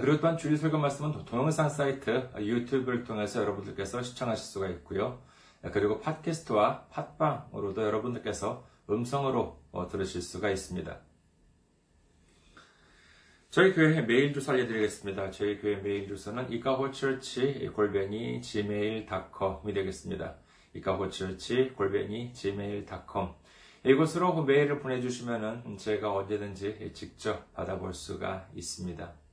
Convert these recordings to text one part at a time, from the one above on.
그리고 또한 주일 설교 말씀은 동영상 사이트 유튜브를 통해서 여러분들께서 시청하실 수가 있고요. 그리고 팟캐스트와 팟빵으로도 여러분들께서 음성으로 들으실 수가 있습니다. 저희 교회 메일 주소 알려드리겠습니다. 저희 교회 메일 주소는 이카호처치 골뱅이 gmail.com이 되겠습니다. 이카호처치 골뱅이 gmail.com 이곳으로 메일을 보내주시면 제가 언제든지 직접 받아볼 수가 있습니다.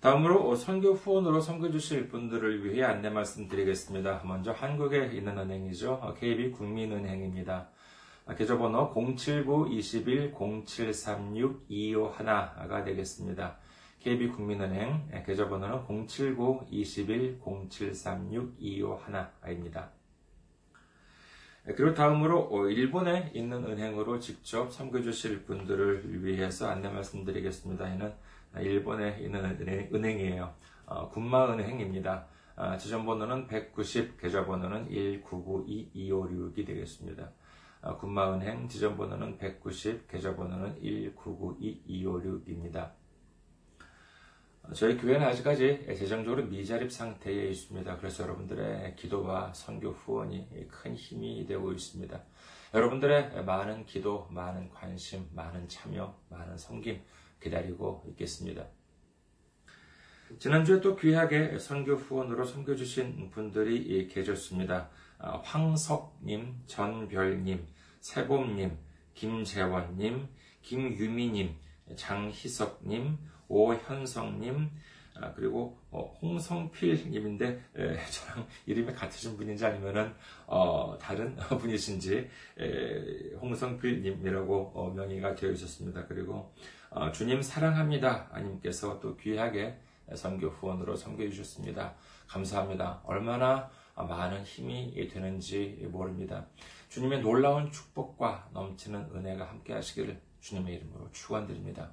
다음으로 선교 후원으로 선교 주실 분들을 위해 안내 말씀드리겠습니다. 먼저 한국에 있는 은행이죠. KB 국민은행입니다. 계좌번호 079-21-0736-251가 되겠습니다. KB 국민은행 계좌번호는 079-21-0736-251입니다. 그리고 다음으로 일본에 있는 은행으로 직접 섬겨주실 분들을 위해서 안내 말씀드리겠습니다. 이는 일본에 있는 은행이에요. 군마은행입니다. 지점번호는 190, 계좌번호는 1992256이 되겠습니다. 군마은행 지점번호는 190, 계좌번호는 1992256입니다. 저희 교회는 아직까지 재정적으로 미자립 상태에 있습니다. 그래서 여러분들의 기도와 선교 후원이 큰 힘이 되고 있습니다. 여러분들의 많은 기도, 많은 관심, 많은 참여, 많은 섬김 기다리고 있겠습니다. 지난주에 또 귀하게 선교 후원으로 섬겨주신 분들이 계셨습니다. 황석님, 전별님, 세봄님, 김재원님, 김유미님, 장희석님, 오현성님, 그리고 홍성필님인데 저랑 이름이 같으신 분인지 아니면은 다른 분이신지 홍성필님이라고 명의가 되어 있었습니다. 그리고 주님 사랑합니다. 아님께서 또 귀하게 선교 후원으로 섬겨 주셨습니다. 감사합니다. 얼마나 많은 힘이 되는지 모릅니다. 주님의 놀라운 축복과 넘치는 은혜가 함께 하시기를 주님의 이름으로 축원드립니다.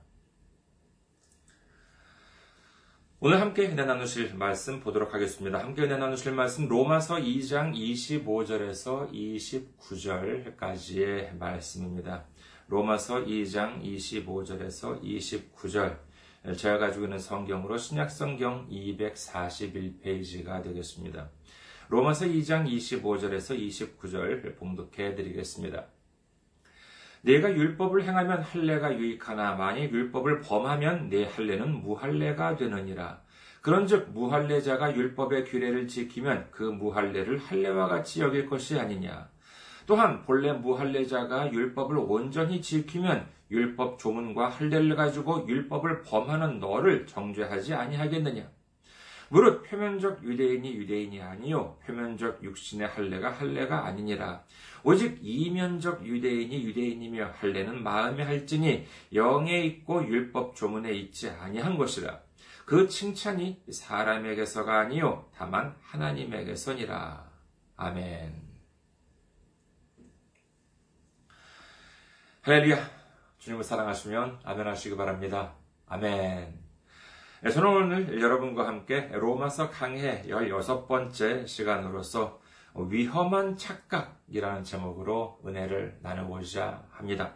오늘 함께 은혜 나누실 말씀 보도록 하겠습니다. 함께 은혜 나누실 말씀 로마서 2장 25절에서 29절까지의 말씀입니다. 로마서 2장 25절에서 29절 제가 가지고 있는 성경으로 신약성경 241페이지가 되겠습니다. 로마서 2장 25절에서 29절 봉독해 드리겠습니다. 내가 율법을 행하면 할례가 유익하나 만일 율법을 범하면 내 할례는 무할례가 되느니라. 그런즉 무할례자가 율법의 규례를 지키면 그 무할례를 할례와 같이 여길 것이 아니냐. 또한 본래 무할례자가 율법을 온전히 지키면 율법 조문과 할례를 가지고 율법을 범하는 너를 정죄하지 아니하겠느냐. 무릇 표면적 유대인이 유대인이 아니요 표면적 육신의 할례가 할례가 아니니라. 오직 이면적 유대인이 유대인이며 할례는 마음에 할지니 영에 있고 율법 조문에 있지 아니한 것이라. 그 칭찬이 사람에게서가 아니요 다만 하나님에게서니라. 아멘. 할렐루야. 주님을 사랑하시면 아멘 하시기 바랍니다. 아멘. 네, 저는 오늘 여러분과 함께 로마서 강해 16번째 시간으로서 위험한 착각이라는 제목으로 은혜를 나누고자 합니다.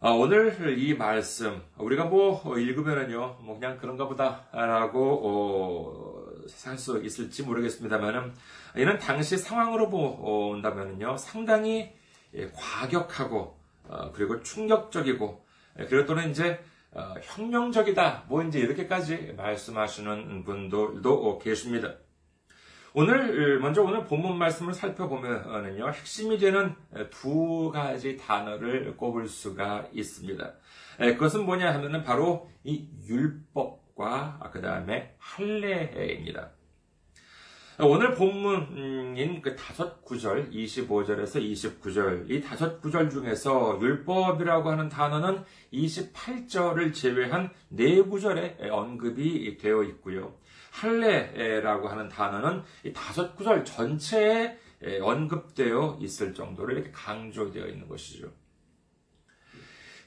아, 오늘 이 말씀, 우리가 뭐 읽으면은요, 뭐 그냥 그런가 보다라고 어, 살수 있을지 모르겠습니다만은, 이는 당시 상황으로 본다면은요, 상당히 예, 과격하고 어, 그리고 충격적이고 예, 그리고 또는 이제 어, 혁명적이다 뭐 이제 이렇게까지 말씀하시는 분들도 계십니다. 오늘 먼저 오늘 본문 말씀을 살펴보면은요 핵심이 되는 두 가지 단어를 꼽을 수가 있습니다. 예, 그것은 뭐냐 하면은 바로 이 율법과 그 다음에 할례입니다. 오늘 본문인 그 다섯 구절, 25절에서 29절, 이 다섯 구절 중에서 율법이라고 하는 단어는 28절을 제외한 네 구절에 언급이 되어 있고요. 할례라고 하는 단어는 이 다섯 구절 전체에 언급되어 있을 정도로 이렇게 강조되어 있는 것이죠.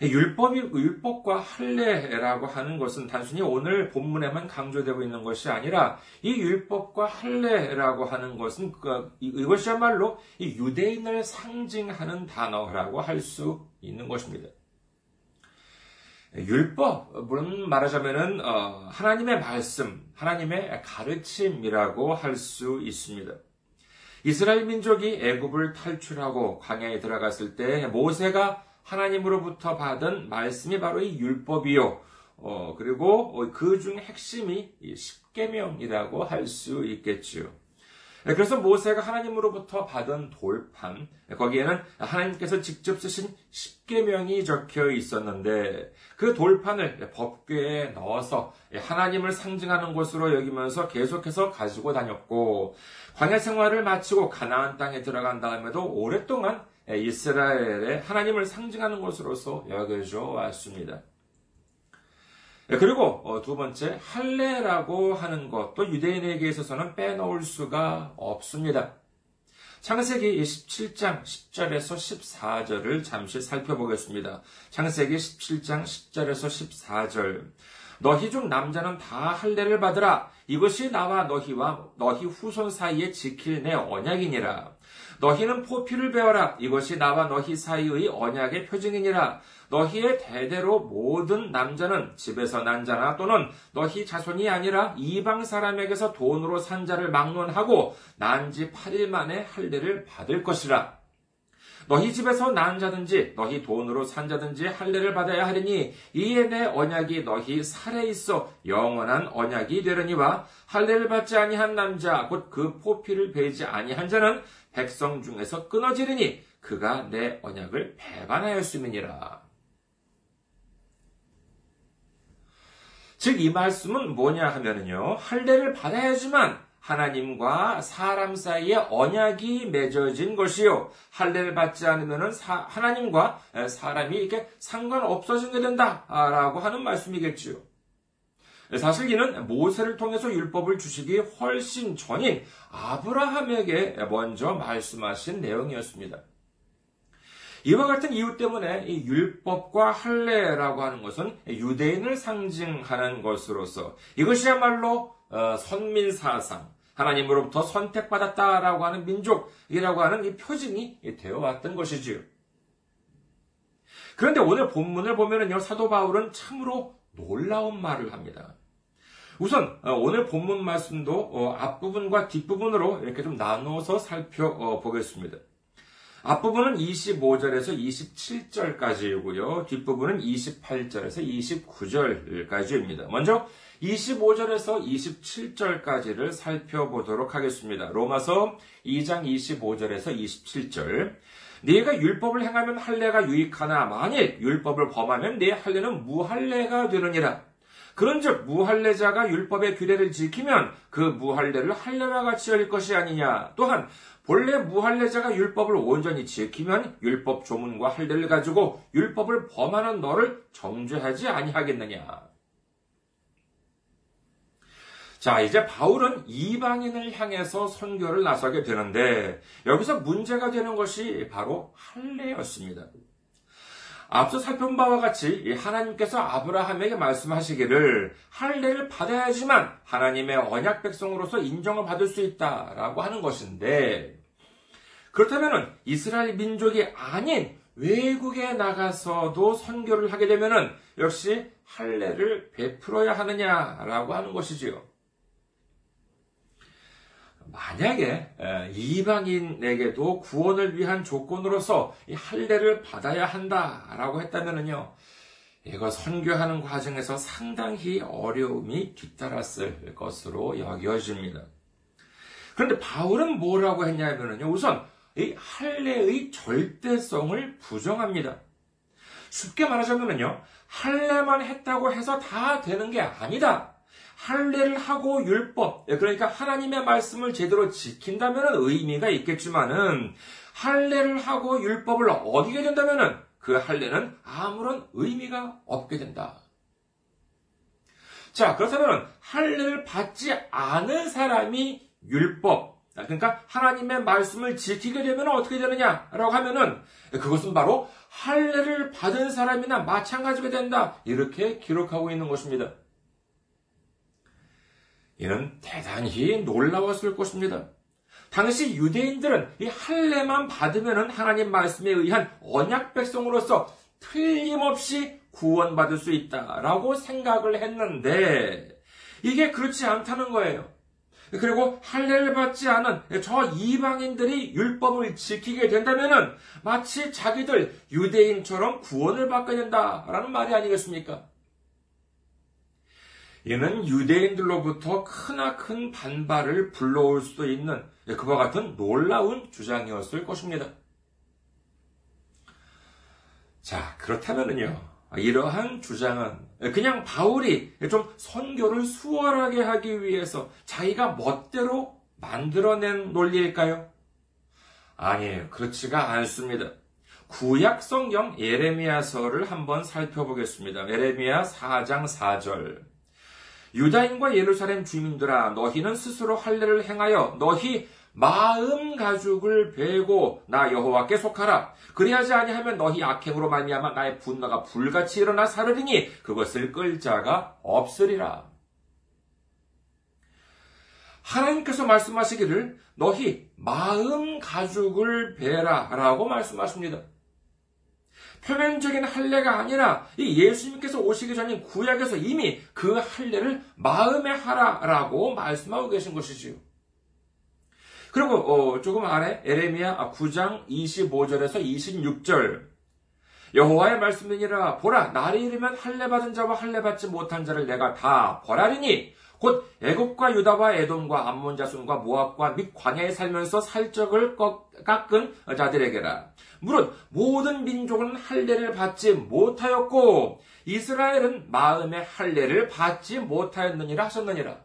율법이 율법과 할례라고 하는 것은 단순히 오늘 본문에만 강조되고 있는 것이 아니라 이 율법과 할례라고 하는 것은 그, 이것이야말로 이 유대인을 상징하는 단어라고 할 수 있는 것입니다. 율법은 말하자면은 어, 하나님의 말씀, 하나님의 가르침이라고 할 수 있습니다. 이스라엘 민족이 애굽을 탈출하고 광야에 들어갔을 때 모세가 하나님으로부터 받은 말씀이 바로 이 율법이요. 어, 그리고 그 중 핵심이 십계명이라고 할 수 있겠지요. 네, 그래서 모세가 하나님으로부터 받은 돌판 거기에는 하나님께서 직접 쓰신 십계명이 적혀 있었는데 그 돌판을 법궤에 넣어서 하나님을 상징하는 것으로 여기면서 계속해서 가지고 다녔고 광야 생활을 마치고 가나안 땅에 들어간 다음에도 오랫동안 이스라엘의 하나님을 상징하는 것으로서 여겨져 왔습니다. 네, 그리고 어, 두 번째 할례라고 하는 것도 유대인에게 있어서는 빼놓을 수가 없습니다. 창세기 17장 10절에서 14절을 잠시 살펴보겠습니다. 창세기 17장 10절에서 14절. 너희 중 남자는 다 할례를 받으라. 이것이 나와 너희와 너희 후손 사이에 지킬 내 언약이니라. 너희는 포피를 배워라. 이것이 나와 너희 사이의 언약의 표징이니라. 너희의 대대로 모든 남자는 집에서 난 자나 또는 너희 자손이 아니라 이방 사람에게서 돈으로 산 자를 막론하고 난 지 8일 만에 할례를 받을 것이라. 너희 집에서 난 자든지 너희 돈으로 산 자든지 할례를 받아야 하리니 이에 내 언약이 너희 살에 있어 영원한 언약이 되려니와 할례를 받지 아니한 남자 곧 그 포피를 베지 아니한 자는 백성 중에서 끊어지리니 그가 내 언약을 배반하였음이니라. 즉 이 말씀은 뭐냐 하면은요. 할례를 받아야지만 하나님과 사람 사이에 언약이 맺어진 것이요. 할례를 받지 않으면 하나님과 사람이 이렇게 상관없어지게 된다라고 하는 말씀이겠지요. 사실 이는 모세를 통해서 율법을 주시기 훨씬 전인 아브라함에게 먼저 말씀하신 내용이었습니다. 이와 같은 이유 때문에 이 율법과 할례라고 하는 것은 유대인을 상징하는 것으로서 이것이야말로 어, 선민 사상, 하나님으로부터 선택받았다라고 하는 민족이라고 하는 이 표징이 되어 왔던 것이지요. 그런데 오늘 본문을 보면은요, 사도 바울은 참으로 놀라운 말을 합니다. 우선 어, 오늘 본문 말씀도 어, 앞부분과 뒷부분으로 이렇게 좀 나누어서 살펴보겠습니다. 앞부분은 25절에서 27절까지이고요. 뒷부분은 28절에서 29절까지입니다. 먼저 25절에서 27절까지를 살펴보도록 하겠습니다. 로마서 2장 25절에서 27절. 네가 율법을 행하면 할례가 유익하나 만일 율법을 범하면 네 할례는 무할례가 되느니라. 그런즉 무할례자가 율법의 규례를 지키면 그 무할례를 할례와 같이 할 것이 아니냐. 또한 본래 무할례자가 율법을 온전히 지키면 율법 조문과 할례를 가지고 율법을 범하는 너를 정죄하지 아니하겠느냐. 자, 이제 바울은 이방인을 향해서 선교를 나서게 되는데 여기서 문제가 되는 것이 바로 할례였습니다. 앞서 살펴본 바와 같이 하나님께서 아브라함에게 말씀하시기를 할례를 받아야지만 하나님의 언약 백성으로서 인정을 받을 수 있다라고 하는 것인데 그렇다면 이스라엘 민족이 아닌 외국에 나가서도 선교를 하게 되면 역시 할례를 베풀어야 하느냐라고 하는 것이지요. 만약에 이방인에게도 구원을 위한 조건으로서 이 할례를 받아야 한다라고 했다면요. 이거 선교하는 과정에서 상당히 어려움이 뒤따랐을 것으로 여겨집니다. 그런데 바울은 뭐라고 했냐면요. 우선 이 할례의 절대성을 부정합니다. 쉽게 말하자면요. 할례만 했다고 해서 다 되는 게 아니다. 할례를 하고 율법, 예, 그러니까 하나님의 말씀을 제대로 지킨다면 의미가 있겠지만은 할례를 하고 율법을 어기게 된다면은 그 할례는 아무런 의미가 없게 된다. 자, 그렇다면 할례를 받지 않은 사람이 율법, 그러니까 하나님의 말씀을 지키게 되면 어떻게 되느냐라고 하면은 그것은 바로 할례를 받은 사람이나 마찬가지가 된다. 이렇게 기록하고 있는 것입니다. 이는 대단히 놀라웠을 것입니다. 당시 유대인들은 이 할례만 받으면 하나님 말씀에 의한 언약 백성으로서 틀림없이 구원받을 수 있다라고 생각을 했는데 이게 그렇지 않다는 거예요. 그리고 할례를 받지 않은 저 이방인들이 율법을 지키게 된다면 마치 자기들 유대인처럼 구원을 받게 된다라는 말이 아니겠습니까? 이는 유대인들로부터 크나큰 반발을 불러올 수도 있는 그와 같은 놀라운 주장이었을 것입니다. 자, 그렇다면요. 이러한 주장은 그냥 바울이 좀 선교를 수월하게 하기 위해서 자기가 멋대로 만들어낸 논리일까요? 아니에요. 그렇지가 않습니다. 구약 성경 예레미야서를 한번 살펴보겠습니다. 예레미야 4장 4절. 유다인과 예루살렘 주민들아 너희는 스스로 할례를 행하여 너희 마음 가죽을 베고 나 여호와께 속하라. 그리하지 아니하면 너희 악행으로 말미암아 나의 분노가 불같이 일어나 사르리니 그것을 끌 자가 없으리라. 하나님께서 말씀하시기를 너희 마음 가죽을 베라라고 말씀하십니다. 표면적인 할례가 아니라 이 예수님께서 오시기 전인 구약에서 이미 그 할례를 마음에 하라라고 말씀하고 계신 것이지요. 그리고 어, 조금 아래 에레미야 9장 25절에서 26절 여호와의 말씀이니라 보라 날이 이르면 할례 받은 자와 할례 받지 못한 자를 내가 다 벌하리니 곧 애굽과 유다와 에돔과 암몬 자손과 모압과 및 광야에 살면서 살적을 깎은 자들에게라. 물론 모든 민족은 할례를 받지 못하였고 이스라엘은 마음의 할례를 받지 못하였느니라 하셨느니라.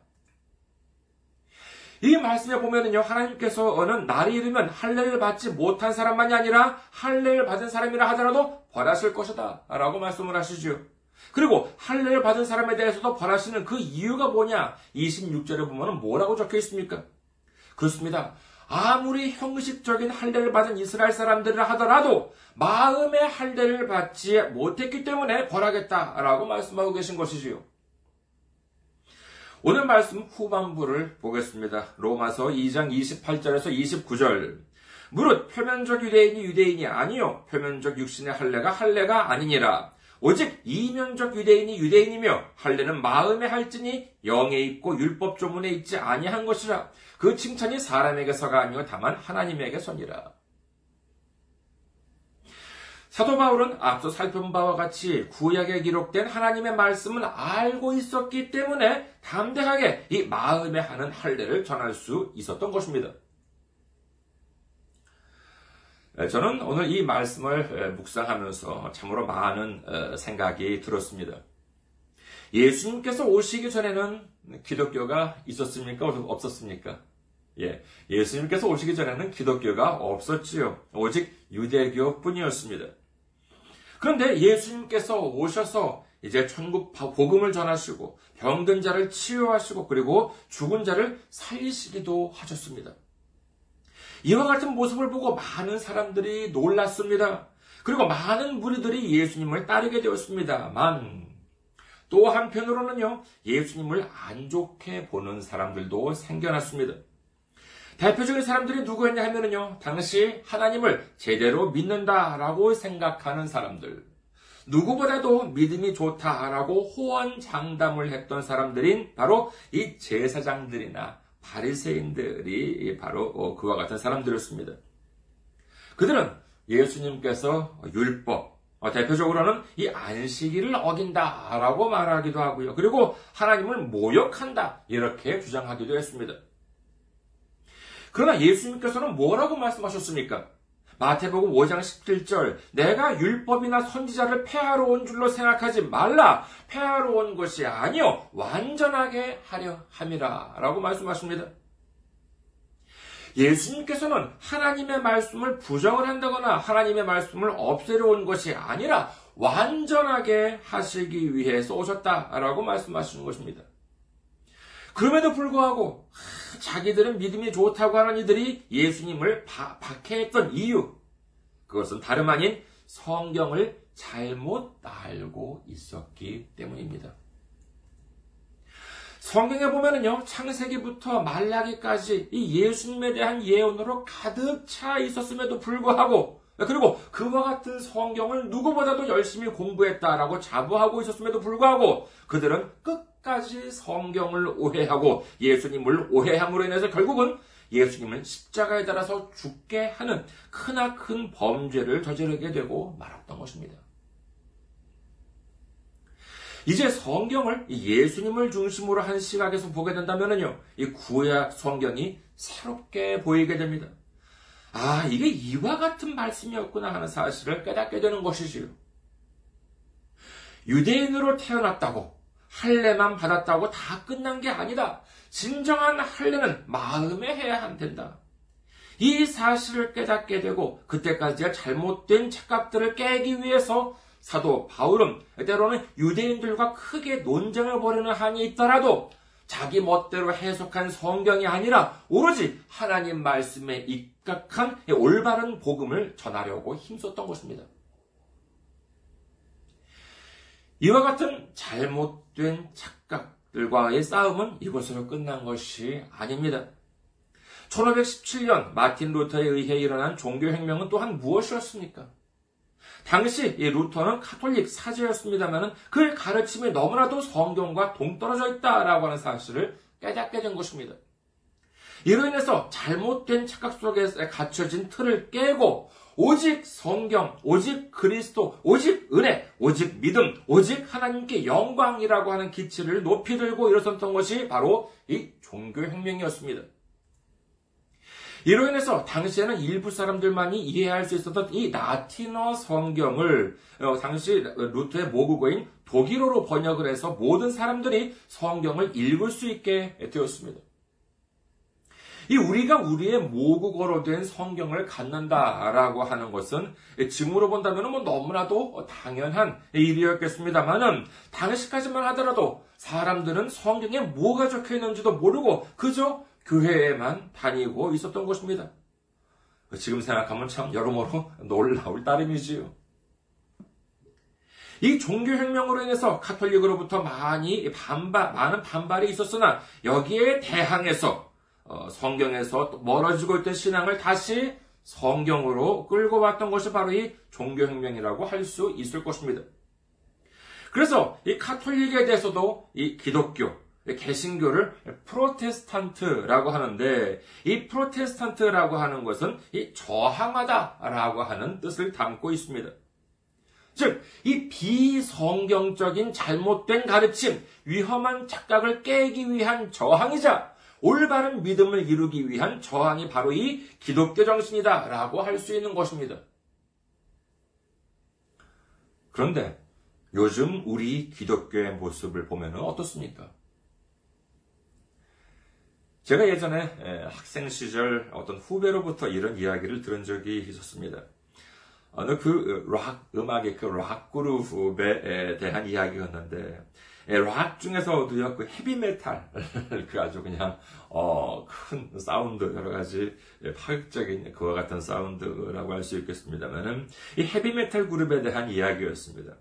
이 말씀에 보면은요, 하나님께서는 날이 이르면 할례를 받지 못한 사람만이 아니라 할례를 받은 사람이라 하더라도 벌하실 것이다. 라고 말씀을 하시죠. 그리고 할례를 받은 사람에 대해서도 벌하시는 그 이유가 뭐냐? 26절에 보면 뭐라고 적혀 있습니까? 그렇습니다. 아무리 형식적인 할례를 받은 이스라엘 사람들을 하더라도 마음의 할례를 받지 못했기 때문에 벌하겠다라고 말씀하고 계신 것이지요. 오늘 말씀 후반부를 보겠습니다. 로마서 2장 28절에서 29절. 무릇 표면적 유대인이 유대인이 아니요 표면적 육신의 할례가 할례가 아니니라. 오직 이면적 유대인이 유대인이며 할례는 마음에 할지니 영에 있고 율법 조문에 있지 아니한 것이라. 그 칭찬이 사람에게서가 아니요 다만 하나님에게서니라. 사도 바울은 앞서 살펴본 바와 같이 구약에 기록된 하나님의 말씀을 알고 있었기 때문에 담대하게 이 마음에 하는 할례를 전할 수 있었던 것입니다. 저는 오늘 이 말씀을 묵상하면서 참으로 많은 어, 생각이 들었습니다. 예수님께서 오시기 전에는 기독교가 있었습니까? 없었습니까? 예, 예수님께서 오시기 전에는 기독교가 없었지요. 오직 유대교 뿐이었습니다. 그런데 예수님께서 오셔서 이제 천국 복음을 전하시고 병든 자를 치유하시고 그리고 죽은 자를 살리시기도 하셨습니다. 이와 같은 모습을 보고 많은 사람들이 놀랐습니다. 그리고 많은 무리들이 예수님을 따르게 되었습니다만 또 한편으로는요, 예수님을 안 좋게 보는 사람들도 생겨났습니다. 대표적인 사람들이 누구였냐 하면은요, 당시 하나님을 제대로 믿는다라고 생각하는 사람들. 누구보다도 믿음이 좋다라고 호언 장담을 했던 사람들인 바로 이 제사장들이나 바리새인들이 바로 어, 그와 같은 사람들이었습니다. 그들은 예수님께서 율법, 어, 대표적으로는 이 안식일을 어긴다라고 말하기도 하고요. 그리고 하나님을 모욕한다 이렇게 주장하기도 했습니다. 그러나 예수님께서는 뭐라고 말씀하셨습니까? 마태복음 5장 17절 내가 율법이나 선지자를 폐하러 온 줄로 생각하지 말라 폐하러 온 것이 아니요 완전하게 하려 함이라 라고 말씀하십니다. 예수님께서는 하나님의 말씀을 부정을 한다거나 하나님의 말씀을 없애려 온 것이 아니라 완전하게 하시기 위해서 오셨다라고 말씀하시는 것입니다. 그럼에도 불구하고 자기들은 믿음이 좋다고 하는 이들이 예수님을 바, 박해했던 이유 그것은 다름 아닌 성경을 잘못 알고 있었기 때문입니다. 성경에 보면은요, 창세기부터 말라기까지 이 예수님에 대한 예언으로 가득 차 있었음에도 불구하고, 그리고 그와 같은 성경을 누구보다도 열심히 공부했다라고 자부하고 있었음에도 불구하고, 그들은 끝 까지 성경을 오해하고 예수님을 오해함으로 인해서 결국은 예수님을 십자가에 달아서 죽게 하는 크나큰 범죄를 저지르게 되고 말았던 것입니다. 이제 성경을 예수님을 중심으로 한 시각에서 보게 된다면요, 이 구약 성경이 새롭게 보이게 됩니다. 아, 이게 이와 같은 말씀이었구나 하는 사실을 깨닫게 되는 것이지요. 유대인으로 태어났다고, 할례만 받았다고 다 끝난 게 아니다. 진정한 할례는 마음에 해야 한다. 이 사실을 깨닫게 되고 그때까지의 잘못된 착각들을 깨기 위해서 사도 바울은 때로는 유대인들과 크게 논쟁을 벌이는 한이 있더라도 자기 멋대로 해석한 성경이 아니라 오로지 하나님 말씀에 입각한 올바른 복음을 전하려고 힘썼던 것입니다. 이와 같은 잘못 된 착각들과의 싸움은 이것으로 끝난 것이 아닙니다. 1517년 마틴 루터에 의해 일어난 종교혁명은 또한 무엇이었습니까? 당시 이 루터는 카톨릭 사제였습니다만 그의 가르침이 너무나도 성경과 동떨어져 있다라고 하는 사실을 깨닫게 된 것입니다. 이로 인해서 잘못된 착각 속에 갇혀진 틀을 깨고 오직 성경, 오직 그리스도, 오직 은혜, 오직 믿음, 오직 하나님께 영광이라고 하는 기치를 높이 들고 일어섰던 것이 바로 이 종교혁명이었습니다. 이로 인해서 당시에는 일부 사람들만이 이해할 수 있었던 이 라틴어 성경을 어, 당시 루트의 모국어인 독일어로 번역을 해서 모든 사람들이 성경을 읽을 수 있게 되었습니다. 이 우리가 우리의 모국어로 된 성경을 갖는다라고 하는 것은 지금으로 본다면 뭐 너무나도 당연한 일이었겠습니다만은 당시까지만 하더라도 사람들은 성경에 뭐가 적혀 있는지도 모르고 그저 교회에만 다니고 있었던 것입니다. 지금 생각하면 참 여러모로 놀라울 따름이지요. 이 종교혁명으로 인해서 카톨릭으로부터 많이 반발, 많은 반발이 있었으나 여기에 대항해서 어, 성경에서 멀어지고 있던 신앙을 다시 성경으로 끌고 왔던 것이 바로 이 종교혁명이라고 할 수 있을 것입니다. 그래서 이 카톨릭에 대해서도 이 기독교, 개신교를 프로테스탄트라고 하는데 이 프로테스탄트라고 하는 것은 이 저항하다라고 하는 뜻을 담고 있습니다. 즉, 이 비성경적인 잘못된 가르침, 위험한 착각을 깨기 위한 저항이자 올바른 믿음을 이루기 위한 저항이 바로 이 기독교 정신이다 라고 할 수 있는 것입니다. 그런데 요즘 우리 기독교의 모습을 보면 어떻습니까? 제가 예전에 학생 시절 어떤 후배로부터 이런 이야기를 들은 적이 있었습니다. 어느 그 락 음악의 그 락 그룹에 대한 이야기였는데 락 중에서도요 그 헤비메탈 그 아주 그냥 어, 큰 사운드 여러 가지 파격적인 그와 같은 사운드라고 할 수 있겠습니다만은 이 헤비메탈 그룹에 대한 이야기였습니다.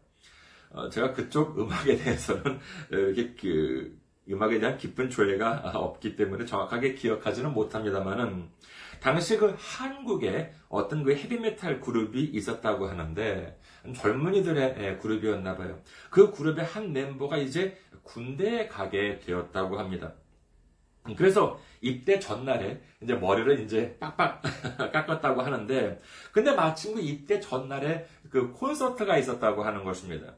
어, 제가 그쪽 음악에 대해서는 이렇게 그 음악에 대한 깊은 조예가 없기 때문에 정확하게 기억하지는 못합니다만은 당시 그 한국에 어떤 그 헤비메탈 그룹이 있었다고 하는데 젊은이들의 예, 그룹이었나 봐요. 그 그룹의 한 멤버가 이제 군대에 가게 되었다고 합니다. 그래서 입대 전날에 이제 머리를 이제 빡빡 깎았다고 하는데 근데 마침 그 입대 전날에 그 콘서트가 있었다고 하는 것입니다.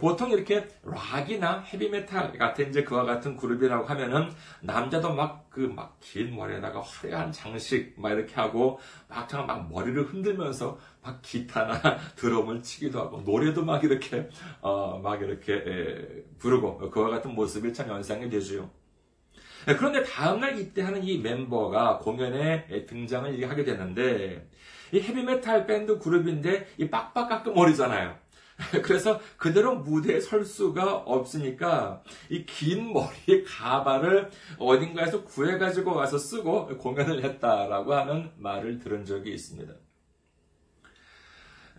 보통 이렇게 락이나 헤비메탈 같은 이제 그와 같은 그룹이라고 하면은 남자도 막 그 막 긴 머리에다가 화려한 장식 막 이렇게 하고 막창 막 머리를 흔들면서 막 기타나 드럼을 치기도 하고 노래도 막 이렇게 어 막 이렇게 에, 부르고 그와 같은 모습이 참 연상이 되죠. 그런데 다음날 이때 하는 이 멤버가 공연에 등장을 하게 되는데 이 헤비메탈 밴드 그룹인데 이 빡빡 깎은 머리잖아요. 그래서 그대로 무대에 설 수가 없으니까 이 긴 머리의 가발을 어딘가에서 구해가지고 와서 쓰고 공연을 했다라고 하는 말을 들은 적이 있습니다.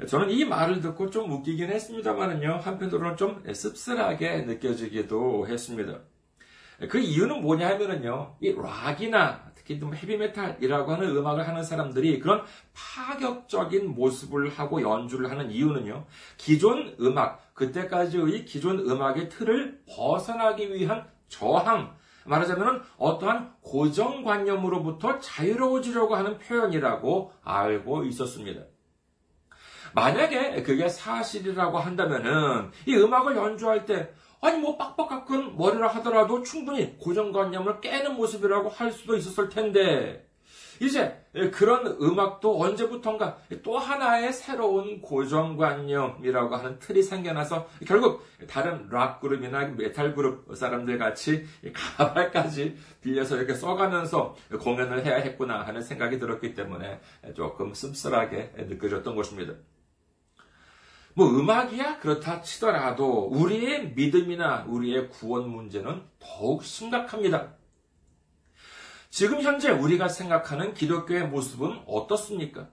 저는 이 말을 듣고 좀 웃기긴 했습니다만은요, 한편으로는 좀 씁쓸하게 느껴지기도 했습니다. 그 이유는 뭐냐 하면은요, 이 락이나 특히 좀 헤비메탈이라고 하는 음악을 하는 사람들이 그런 파격적인 모습을 하고 연주를 하는 이유는요. 기존 음악, 그때까지의 기존 음악의 틀을 벗어나기 위한 저항, 말하자면 어떠한 고정관념으로부터 자유로워지려고 하는 표현이라고 알고 있었습니다. 만약에 그게 사실이라고 한다면은 이 음악을 연주할 때 아니 뭐 빡빡한 머리를 하더라도 충분히 고정관념을 깨는 모습이라고 할 수도 있었을 텐데 이제 그런 음악도 언제부턴가 또 하나의 새로운 고정관념이라고 하는 틀이 생겨나서 결국 다른 락 그룹이나 메탈 그룹 사람들 같이 가발까지 빌려서 이렇게 써가면서 공연을 해야 했구나 하는 생각이 들었기 때문에 조금 씁쓸하게 느껴졌던 것입니다. 뭐 음악이야 그렇다 치더라도 우리의 믿음이나 우리의 구원 문제는 더욱 심각합니다. 지금 현재 우리가 생각하는 기독교의 모습은 어떻습니까?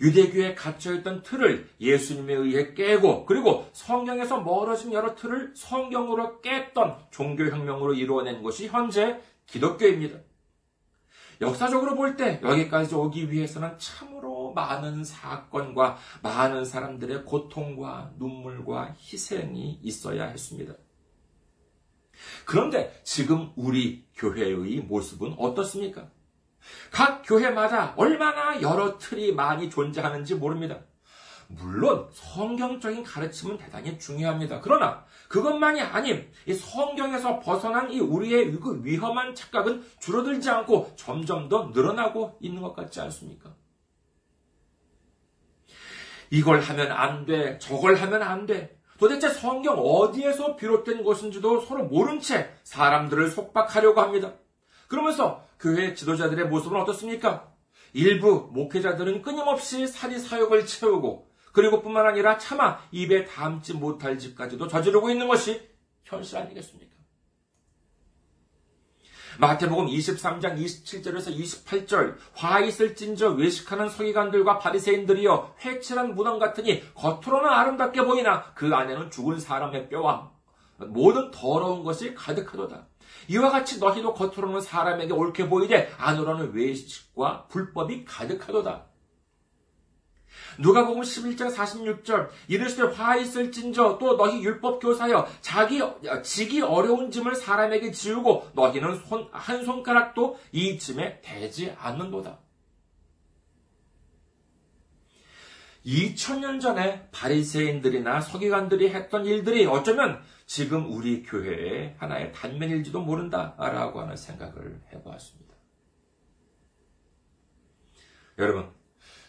유대교에 갇혀있던 틀을 예수님에 의해 깨고 그리고 성경에서 멀어진 여러 틀을 성경으로 깼던 종교혁명으로 이루어낸 것이 현재 기독교입니다. 역사적으로 볼 때 여기까지 오기 위해서는 참으로 많은 사건과 많은 사람들의 고통과 눈물과 희생이 있어야 했습니다. 그런데 지금 우리 교회의 모습은 어떻습니까? 각 교회마다 얼마나 여러 틀이 많이 존재하는지 모릅니다. 물론 성경적인 가르침은 대단히 중요합니다. 그러나 그것만이 아닌 이 성경에서 벗어난 이 우리의 그 위험한 착각은 줄어들지 않고 점점 더 늘어나고 있는 것 같지 않습니까? 이걸 하면 안 돼, 저걸 하면 안 돼. 도대체 성경 어디에서 비롯된 것인지도 서로 모른 채 사람들을 속박하려고 합니다. 그러면서 교회 지도자들의 모습은 어떻습니까? 일부 목회자들은 끊임없이 사리 사욕을 채우고 그리고 뿐만 아니라 차마 입에 담지 못할 짓까지도 저지르고 있는 것이 현실 아니겠습니까? 마태복음 23장 27절에서 28절 화 있을진저 외식하는 서기관들과 바리새인들이여 회칠한 무덤 같으니 겉으로는 아름답게 보이나 그 안에는 죽은 사람의 뼈와 모든 더러운 것이 가득하도다. 이와 같이 너희도 겉으로는 사람에게 옳게 보이되 안으로는 외식과 불법이 가득하도다. 누가복음 11장 46절 이르시되 화 있을진저 또 너희 율법 교사여 자기 지기 어려운 짐을 사람에게 지우고 너희는 손, 한 손가락도 이 짐에 대지 않는도다. 2000년 전에 바리새인들이나 서기관들이 했던 일들이 어쩌면 지금 우리 교회의 하나의 단면일지도 모른다라고 하는 생각을 해보았습니다. 여러분,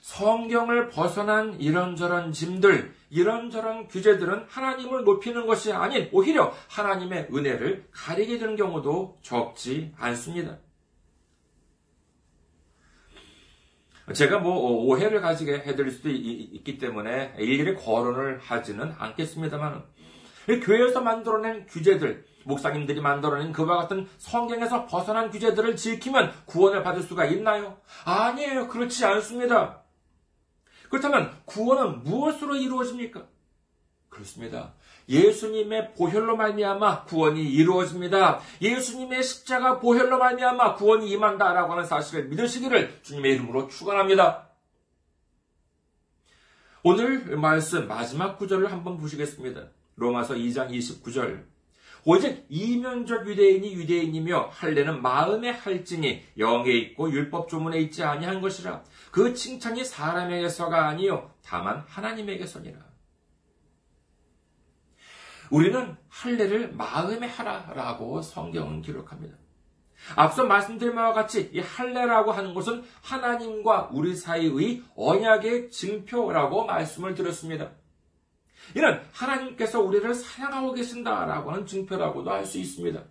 성경을 벗어난 이런저런 짐들, 이런저런 규제들은 하나님을 높이는 것이 아닌 오히려 하나님의 은혜를 가리게 되는 경우도 적지 않습니다. 제가 뭐 오해를 가지게 해드릴 수도 있기 때문에 일일이 거론을 하지는 않겠습니다만 교회에서 만들어낸 규제들, 목사님들이 만들어낸 그와 같은 성경에서 벗어난 규제들을 지키면 구원을 받을 수가 있나요? 아니에요. 그렇지 않습니다. 그렇다면 구원은 무엇으로 이루어집니까? 그렇습니다. 예수님의 보혈로 말미암아 구원이 이루어집니다. 예수님의 십자가 보혈로 말미암아 구원이 임한다라고 하는 사실을 믿으시기를 주님의 이름으로 축원합니다. 오늘 말씀 마지막 구절을 한번 보시겠습니다. 로마서 2장 29절. 오직 이면적 유대인이 유대인이며 할례는 마음에 할지니 영에 있고 율법 조문에 있지 아니한 것이라 그 칭찬이 사람에게서가 아니요 다만 하나님에게서니라. 우리는 할례를 마음에 하라라고 성경은 기록합니다. 앞서 말씀드린 바와 같이 이 할례라고 하는 것은 하나님과 우리 사이의 언약의 증표라고 말씀을 드렸습니다. 이는 하나님께서 우리를 사랑하고 계신다라고 하는 증표라고도 할 수 있습니다.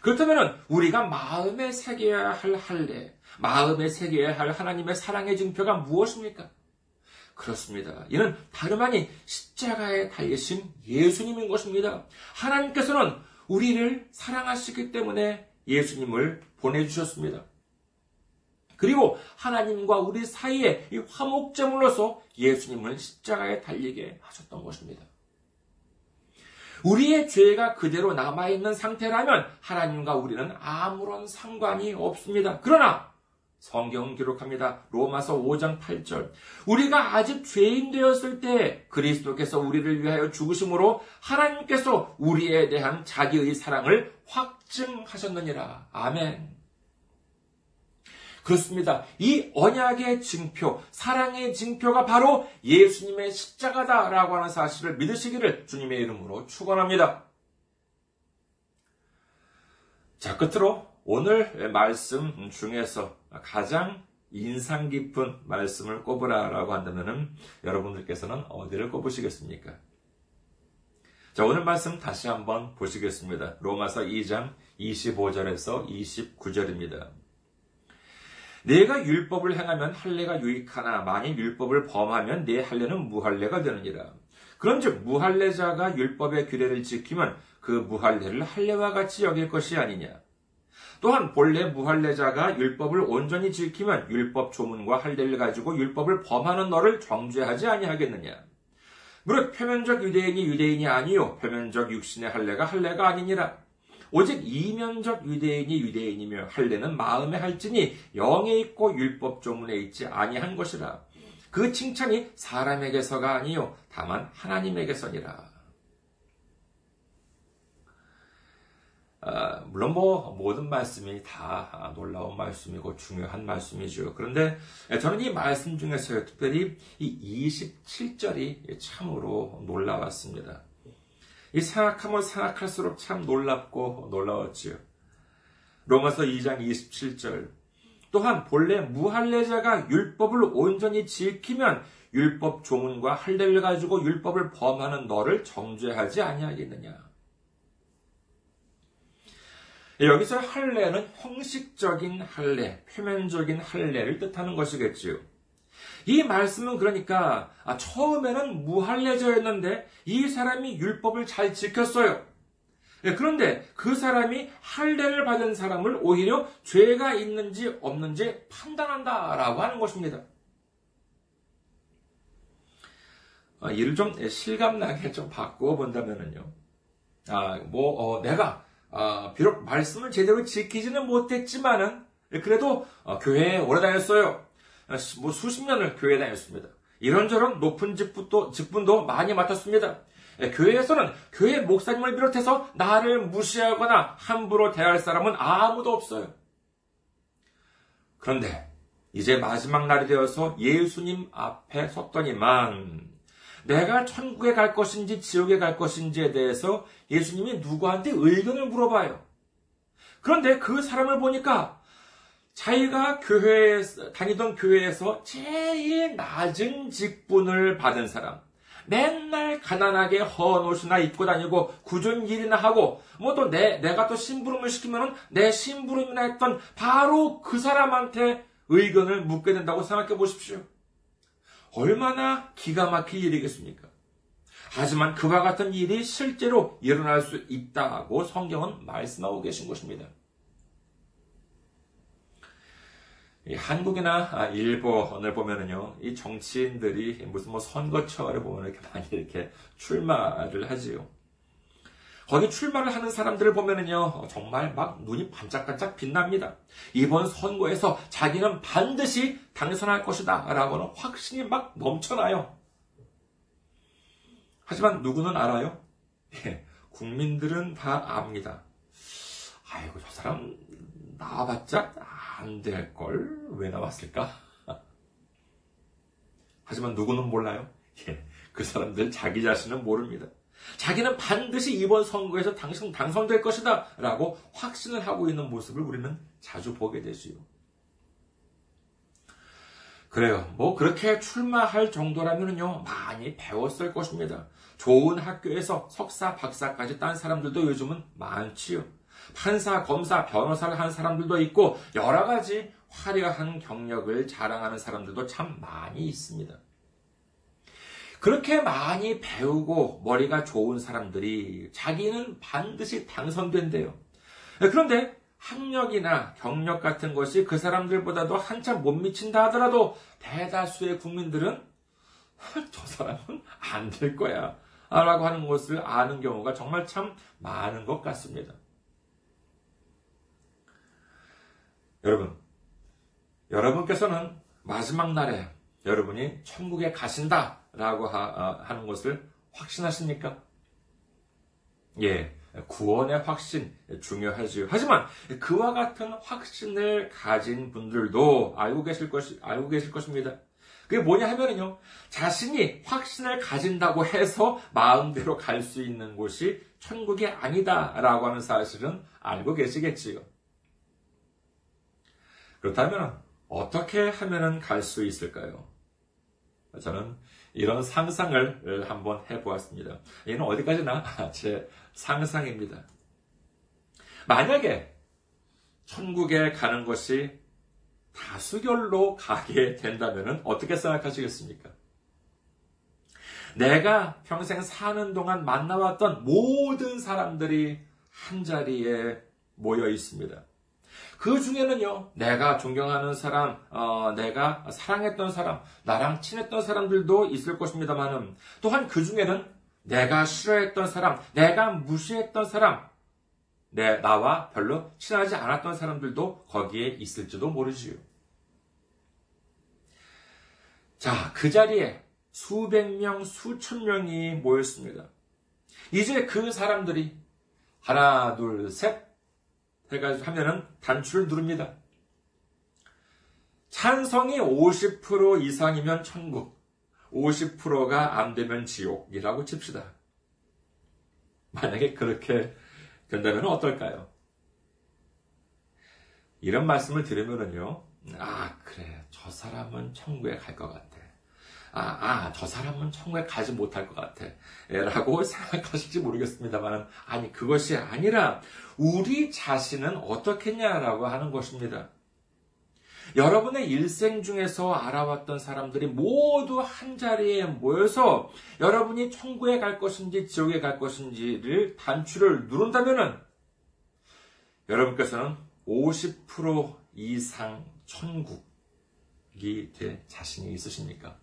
그렇다면 우리가 마음에 새겨야 할 할례, 마음에 새겨야 할 하나님의 사랑의 증표가 무엇입니까? 그렇습니다. 이는 다름 아닌 십자가에 달리신 예수님인 것입니다. 하나님께서는 우리를 사랑하시기 때문에 예수님을 보내주셨습니다. 그리고 하나님과 우리 사이에 이 화목제물로서 예수님을 십자가에 달리게 하셨던 것입니다. 우리의 죄가 그대로 남아있는 상태라면 하나님과 우리는 아무런 상관이 없습니다. 그러나 성경은 기록합니다. 로마서 5장 8절. 우리가 아직 죄인 되었을 때 그리스도께서 우리를 위하여 죽으심으로 하나님께서 우리에 대한 자기의 사랑을 확증하셨느니라. 아멘. 그렇습니다. 이 언약의 증표, 사랑의 증표가 바로 예수님의 십자가다라고 하는 사실을 믿으시기를 주님의 이름으로 축원합니다. 자, 끝으로 오늘 말씀 중에서 가장 인상 깊은 말씀을 꼽으라라고 한다면 여러분들께서는 어디를 꼽으시겠습니까? 자, 오늘 말씀 다시 한번 보시겠습니다. 로마서 2장 25절에서 29절입니다. 내가 율법을 행하면 할례가 유익하나 만일 율법을 범하면 내 할례는 무할례가 되느니라. 그런즉 무할례자가 율법의 규례를 지키면 그 무할례를 할례와 같이 여길 것이 아니냐. 또한 본래 무할례자가 율법을 온전히 지키면 율법 조문과 할례를 가지고 율법을 범하는 너를 정죄하지 아니하겠느냐. 무릇 표면적 유대인이 유대인이 아니요 표면적 육신의 할례가 할례가 아니니라. 오직 이면적 유대인이 유대인이며 할례는 마음에 할지니 영에 있고 율법 조문에 있지 아니한 것이라. 그 칭찬이 사람에게서가 아니요 다만 하나님에게서니라. 물론 뭐 모든 말씀이 다 놀라운 말씀이고 중요한 말씀이죠. 그런데 저는 이 말씀 중에서 특별히 이 27절이 참으로 놀라웠습니다. 이 생각하면 생각할수록 참 놀랍고 놀라웠지요. 로마서 2장 27절. 또한 본래 무할례자가 율법을 온전히 지키면 율법 조문과 할례를 가지고 율법을 범하는 너를 정죄하지 아니하겠느냐. 여기서 할례는 형식적인 할례, 표면적인 할례를 뜻하는 것이겠지요. 이 말씀은 그러니까 아, 처음에는 무할례자였는데 이 사람이 율법을 잘 지켰어요. 예, 그런데 그 사람이 할례를 받은 사람을 오히려 죄가 있는지 없는지 판단한다라고 하는 것입니다. 아, 이를 좀 실감나게 좀 바꾸어 본다면요. 아, 뭐, 어, 내가 어, 비록 말씀을 제대로 지키지는 못했지만은 그래도 어, 교회에 오래 다녔어요. 어, 뭐 수십 년을 교회에 다녔습니다. 이런저런 높은 직분도, 직분도 많이 맡았습니다. 예, 교회에서는 교회 목사님을 비롯해서 나를 무시하거나 함부로 대할 사람은 아무도 없어요. 그런데 이제 마지막 날이 되어서 예수님 앞에 섰더니만 내가 천국에 갈 것인지 지옥에 갈 것인지에 대해서 예수님이 누구한테 의견을 물어봐요. 그런데 그 사람을 보니까 자기가 교회에 다니던 교회에서 제일 낮은 직분을 받은 사람, 맨날 가난하게 헌 옷이나 입고 다니고 굳은 일이나 하고 뭐 또 내 내가 또 심부름을 시키면은 내 심부름이나 했던 바로 그 사람한테 의견을 묻게 된다고 생각해 보십시오. 얼마나 기가 막힐 일이겠습니까? 하지만 그와 같은 일이 실제로 일어날 수 있다고 성경은 말씀하고 계신 것입니다. 한국이나 일본을 보면은요, 이 정치인들이 무슨 뭐 선거철에 보면 이렇게 많이 이렇게 출마를 하지요. 거기 출마를 하는 사람들을 보면은요, 정말 막 눈이 반짝반짝 빛납니다. 이번 선거에서 자기는 반드시 당선할 것이다. 라고는 확신이 막 넘쳐나요. 하지만 누구는 알아요? 예, 국민들은 다 압니다. 아이고, 저 사람 나와봤자 안 될 걸? 왜 나왔을까? 하지만 누구는 몰라요? 예, 그 사람들 자기 자신은 모릅니다. 자기는 반드시 이번 선거에서 당선, 당선될 것이다. 라고 확신을 하고 있는 모습을 우리는 자주 보게 되지요. 그래요. 뭐, 그렇게 출마할 정도라면요, 많이 배웠을 것입니다. 좋은 학교에서 석사, 박사까지 딴 사람들도 요즘은 많지요. 판사, 검사, 변호사를 한 사람들도 있고, 여러 가지 화려한 경력을 자랑하는 사람들도 참 많이 있습니다. 그렇게 많이 배우고 머리가 좋은 사람들이 자기는 반드시 당선된대요. 그런데 학력이나 경력 같은 것이 그 사람들보다도 한참 못 미친다 하더라도 대다수의 국민들은 저 사람은 안 될 거야. 라고 하는 것을 아는 경우가 정말 참 많은 것 같습니다. 여러분, 여러분께서는 마지막 날에 여러분이 천국에 가신다 라고 하, 는 것을 확신하십니까? 예, 구원의 확신 중요하지요. 하지만 그와 같은 확신을 가진 분들도 알고 계실 것이 알고 계실 것입니다. 그게 뭐냐 하면은요, 자신이 확신을 가진다고 해서 마음대로 갈 수 있는 곳이 천국이 아니다라고 하는 사실은 알고 계시겠지요. 그렇다면 어떻게 하면은 갈 수 있을까요? 저는 이런 상상을 한번 해보았습니다. 얘는 어디까지나 제 상상입니다. 만약에 천국에 가는 것이 다수결로 가게 된다면 어떻게 생각하시겠습니까? 내가 평생 사는 동안 만나왔던 모든 사람들이 한 자리에 모여 있습니다. 그 중에는요, 내가 존경하는 사람, 어, 내가 사랑했던 사람, 나랑 친했던 사람들도 있을 것입니다만은, 또한 그 중에는 내가 싫어했던 사람, 내가 무시했던 사람, 내, 나와 별로 친하지 않았던 사람들도 거기에 있을지도 모르지요. 자, 그 자리에 수백 명, 수천 명이 모였습니다. 이제 그 사람들이 하나, 둘, 셋, 해가지고 하면은 단추를 누릅니다. 찬성이 50% 이상이면 천국, 50%가 안 되면 지옥이라고 칩시다. 만약에 그렇게 된다면 어떨까요? 이런 말씀을 들으면은요, 아, 그래. 저 사람은 천국에 갈 것 같아. 아, 아, 저 사람은 천국에 가지 못할 것 같아. 라고 생각하실지 모르겠습니다만, 아니, 그것이 아니라, 우리 자신은 어떻겠냐라고 하는 것입니다. 여러분의 일생 중에서 알아왔던 사람들이 모두 한 자리에 모여서 여러분이 천국에 갈 것인지 지옥에 갈 것인지를 단추를 누른다면 여러분께서는 50% 이상 천국이 될 자신이 있으십니까?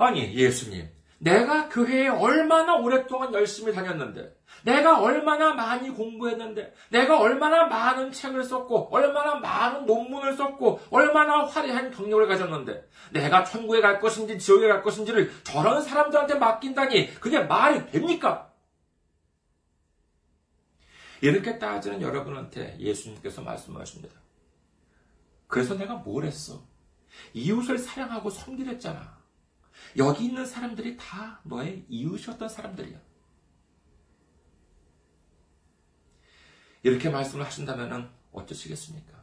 아니, 예수님. 내가 교회에 얼마나 오랫동안 열심히 다녔는데, 내가 얼마나 많이 공부했는데, 내가 얼마나 많은 책을 썼고, 얼마나 많은 논문을 썼고, 얼마나 화려한 경력을 가졌는데, 내가 천국에 갈 것인지 지옥에 갈 것인지를 저런 사람들한테 맡긴다니, 그게 말이 됩니까? 이렇게 따지는 여러분한테 예수님께서 말씀하십니다. 그래서 내가 뭘 했어? 이웃을 사랑하고 섬기랬잖아. 여기 있는 사람들이 다 너의 이웃이었던 사람들이야. 이렇게 말씀을 하신다면 어떠시겠습니까?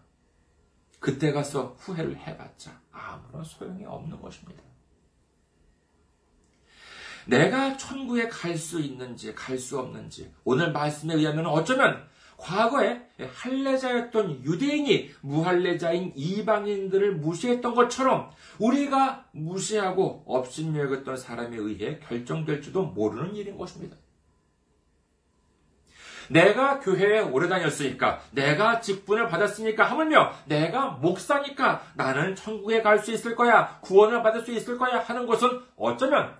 그때 가서 후회를 해봤자 아무런 소용이 없는 것입니다. 내가 천국에 갈 수 있는지 갈 수 없는지 오늘 말씀에 의하면 어쩌면 과거에 할례자였던 유대인이 무할례자인 이방인들을 무시했던 것처럼 우리가 무시하고 업신여 여겼던 사람에 의해 결정될지도 모르는 일인 것입니다. 내가 교회에 오래 다녔으니까, 내가 직분을 받았으니까, 하물며 내가 목사니까 나는 천국에 갈 수 있을 거야, 구원을 받을 수 있을 거야 하는 것은 어쩌면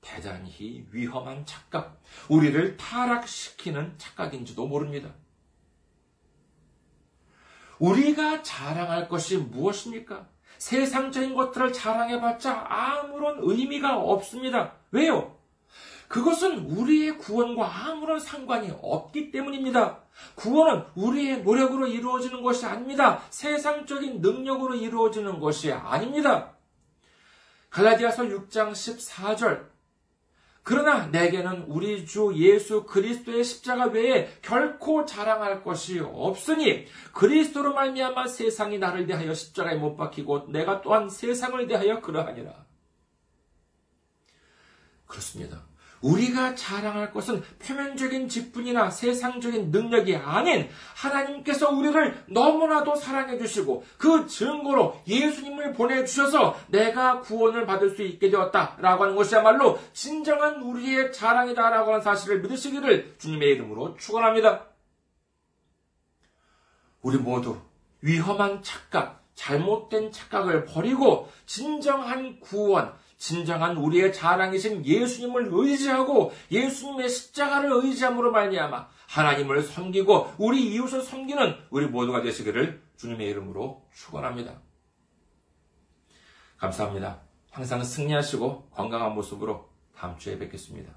대단히 위험한 착각, 우리를 타락시키는 착각인지도 모릅니다. 우리가 자랑할 것이 무엇입니까? 세상적인 것들을 자랑해봤자 아무런 의미가 없습니다. 왜요? 그것은 우리의 구원과 아무런 상관이 없기 때문입니다. 구원은 우리의 노력으로 이루어지는 것이 아닙니다. 세상적인 능력으로 이루어지는 것이 아닙니다. 갈라디아서 6장 14절 그러나 내게는 우리 주 예수 그리스도의 십자가 외에 결코 자랑할 것이 없으니 그리스도로 말미암아 세상이 나를 대하여 십자가에 못 박히고 내가 또한 세상을 대하여 그러하니라. 그렇습니다. 우리가 자랑할 것은 표면적인 직분이나 세상적인 능력이 아닌 하나님께서 우리를 너무나도 사랑해 주시고 그 증거로 예수님을 보내주셔서 내가 구원을 받을 수 있게 되었다라고 하는 것이야말로 진정한 우리의 자랑이다라고 하는 사실을 믿으시기를 주님의 이름으로 축원합니다. 우리 모두 위험한 착각, 잘못된 착각을 버리고 진정한 구원, 진정한 우리의 자랑이신 예수님을 의지하고 예수님의 십자가를 의지함으로 말미암아 하나님을 섬기고 우리 이웃을 섬기는 우리 모두가 되시기를 주님의 이름으로 축원합니다. 감사합니다. 항상 승리하시고 건강한 모습으로 다음 주에 뵙겠습니다.